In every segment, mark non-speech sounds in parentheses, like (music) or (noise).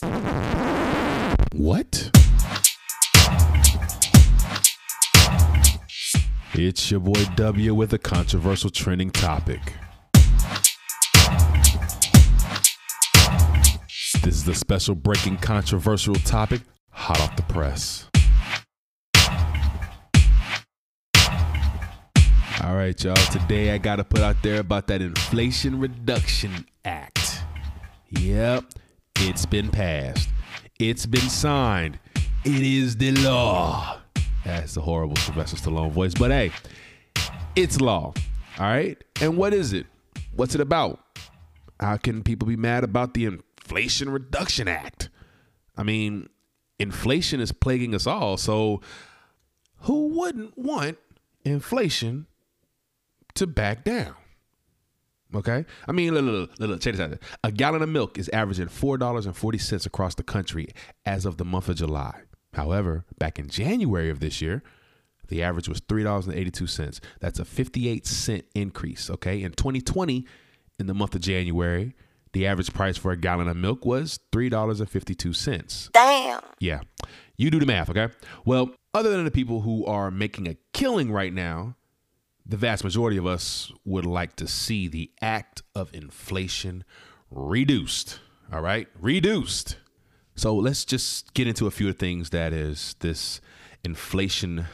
What? It's your boy W with a controversial trending topic. This is the special breaking controversial topic, hot off the press. All right, y'all. Today I got to put out there about that Inflation Reduction Act. Yep, it's been passed. It's been signed. It is the law. That's a horrible Sylvester Stallone voice, but hey, it's law. All right. And what is it? What's it about? How can people be mad about the Inflation Reduction Act? I mean, inflation is plaguing us all. So who wouldn't want inflation to back down? Okay. I mean, look, look, look, look, check this out. A gallon of milk is averaging $4.40 across the country as of the month of July. However, back in January of this year, the average was $3.82. That's a 58 cent increase. Okay. In 2020, in the month of January, the average price for a gallon of milk was $3.52. Damn. Yeah. You do the math, okay? Well, other than the people who are making a killing right now, the vast majority of us would like to see the act of inflation reduced. All right? Reduced. So let's just get into a few things that is this inflation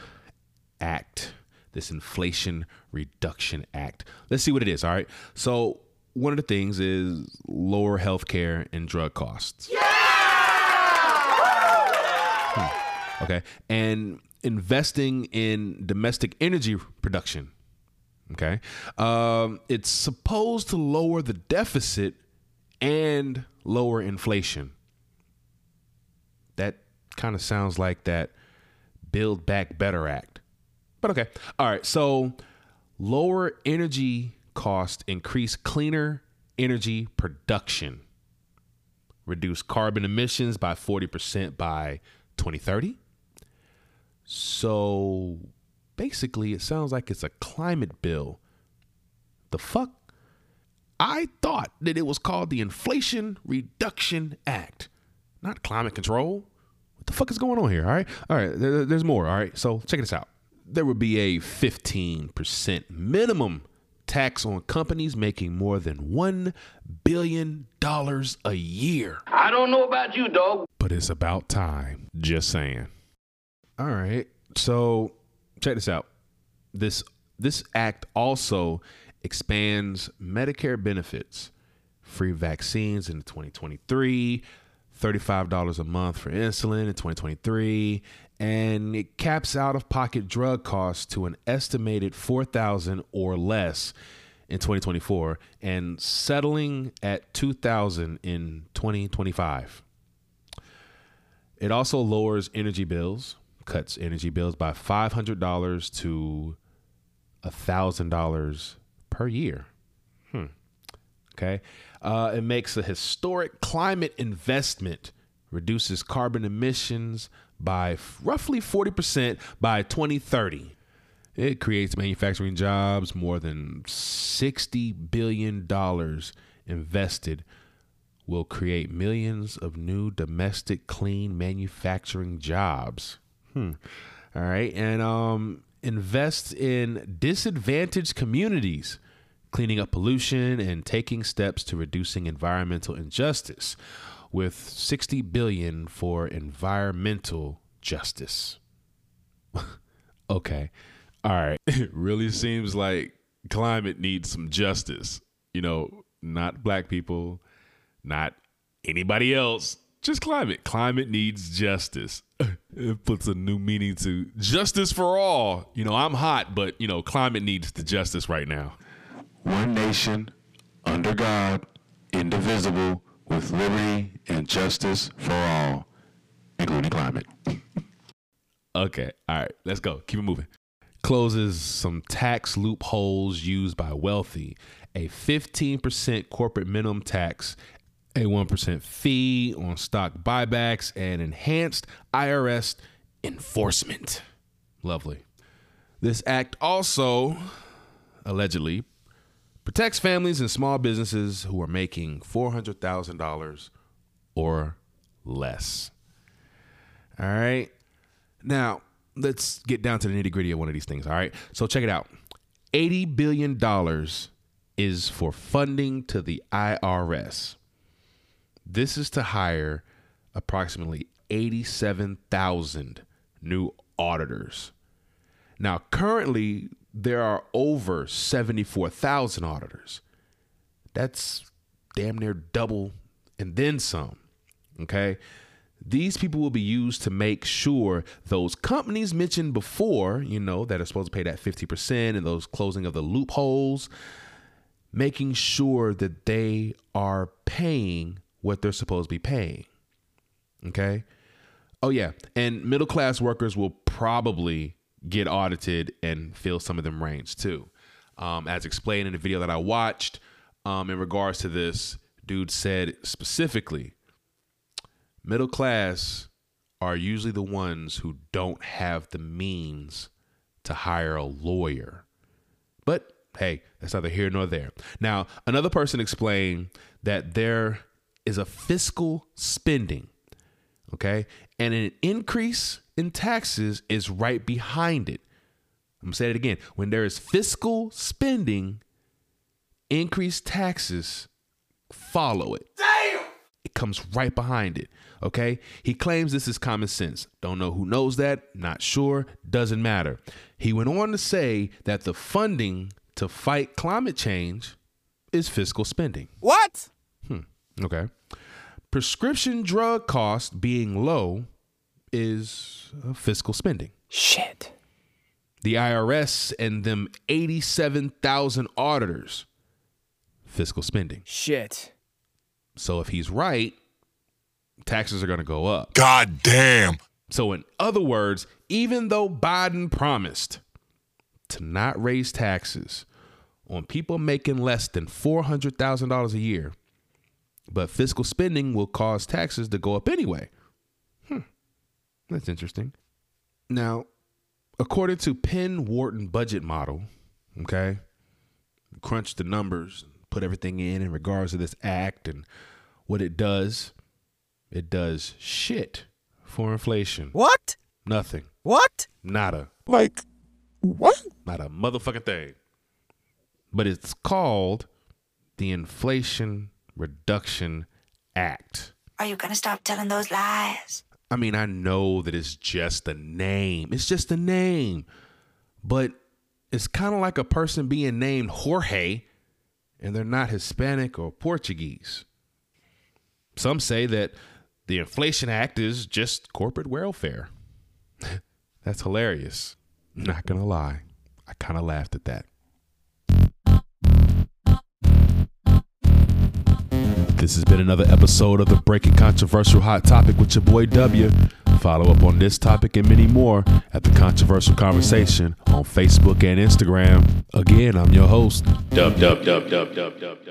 act, this inflation reduction act. Let's see what it is, all right? So one of the things is lower healthcare and drug costs. Hmm. Okay. And investing in domestic energy production. Okay. Um, it's supposed to lower the deficit and lower inflation. That kind of sounds like that Build Back Better Act. But okay. All right. So lower energy cost, increase cleaner energy production, reduce carbon emissions by 40% by 2030. So basically, it sounds like it's a climate bill. The fuck? I thought that it was called the Inflation Reduction Act, not climate control. What the fuck is going on here? All right. All right. There, there's more. All right. So check this out. There would be a 15% minimum tax on companies making more than $1 billion a year. I don't know about you, dog. But it's about time. Just saying. All right. So check this out. This this act also expands Medicare benefits, free vaccines in 2023, $35 a month for insulin in 2023, and it caps out of pocket drug costs to an estimated 4000 or less in 2024 and settling at 2000 in 2025. It also lowers energy bills, cuts energy bills by $500 to $1,000 per year. Hmm. Okay. Uh, it makes a historic climate investment, reduces carbon emissions by f- roughly 40% by 2030. It creates manufacturing jobs, more than $60 billion invested will create millions of new domestic clean manufacturing jobs. Hmm. All right. And um, invest in disadvantaged communities, cleaning up pollution and taking steps to reducing environmental injustice with 60 billion for environmental justice. (laughs) okay. All right. (laughs) It really seems like climate needs some justice. You know, not black people, not anybody else, just climate. Climate needs justice. (laughs) it puts a new meaning to justice for all. You know, I'm hot, but you know, climate needs the justice right now. One nation, under God, indivisible, with liberty and justice for all, including climate. (laughs) Okay. All right. Let's go. Keep it moving. Closes some tax loopholes used by wealthy. A 15% corporate minimum tax, a 1% fee on stock buybacks, and enhanced IRS enforcement. Lovely. This act also, allegedly, protects families and small businesses who are making $400,000 or less. All right. Now, let's get down to the nitty gritty of one of these things. All right. So, check it out $80 billion is for funding to the IRS. This is to hire approximately 87,000 new auditors. Now, currently, there are over 74,000 auditors. That's damn near double and then some. Okay. These people will be used to make sure those companies mentioned before, you know, that are supposed to pay that 50% and those closing of the loopholes, making sure that they are paying what they're supposed to be paying. Okay. Oh, yeah. And middle class workers will probably get audited and feel some of them reins too. Um, as explained in the video that I watched um, in regards to this, dude said specifically middle class are usually the ones who don't have the means to hire a lawyer. But hey, that's neither here nor there. Now, another person explained that there is a fiscal spending, okay? And an increase in taxes is right behind it. I'm gonna say it again. When there is fiscal spending, increased taxes follow it. Damn! It comes right behind it. Okay? He claims this is common sense. Don't know who knows that, not sure, doesn't matter. He went on to say that the funding to fight climate change is fiscal spending. What? Okay. Prescription drug cost being low is uh, fiscal spending. Shit. The IRS and them 87,000 auditors, fiscal spending. Shit. So if he's right, taxes are going to go up. God damn. So, in other words, even though Biden promised to not raise taxes on people making less than $400,000 a year, but fiscal spending will cause taxes to go up anyway. Hmm. That's interesting. Now, according to Penn Wharton budget model, okay, crunch the numbers, put everything in in regards to this act and what it does. It does shit for inflation. What? Nothing. What? Nada. Like, what? Not a motherfucking thing. But it's called the Inflation Reduction Act. Are you gonna stop telling those lies? I mean, I know that it's just a name. It's just a name. But it's kind of like a person being named Jorge and they're not Hispanic or Portuguese. Some say that the Inflation Act is just corporate welfare. (laughs) That's hilarious. Not gonna lie, I kind of laughed at that. This has been another episode of the Breaking Controversial Hot Topic with your boy W. Follow up on this topic and many more at the Controversial Conversation on Facebook and Instagram. Again, I'm your host, Dub Dub Dub Dub Dub Dub.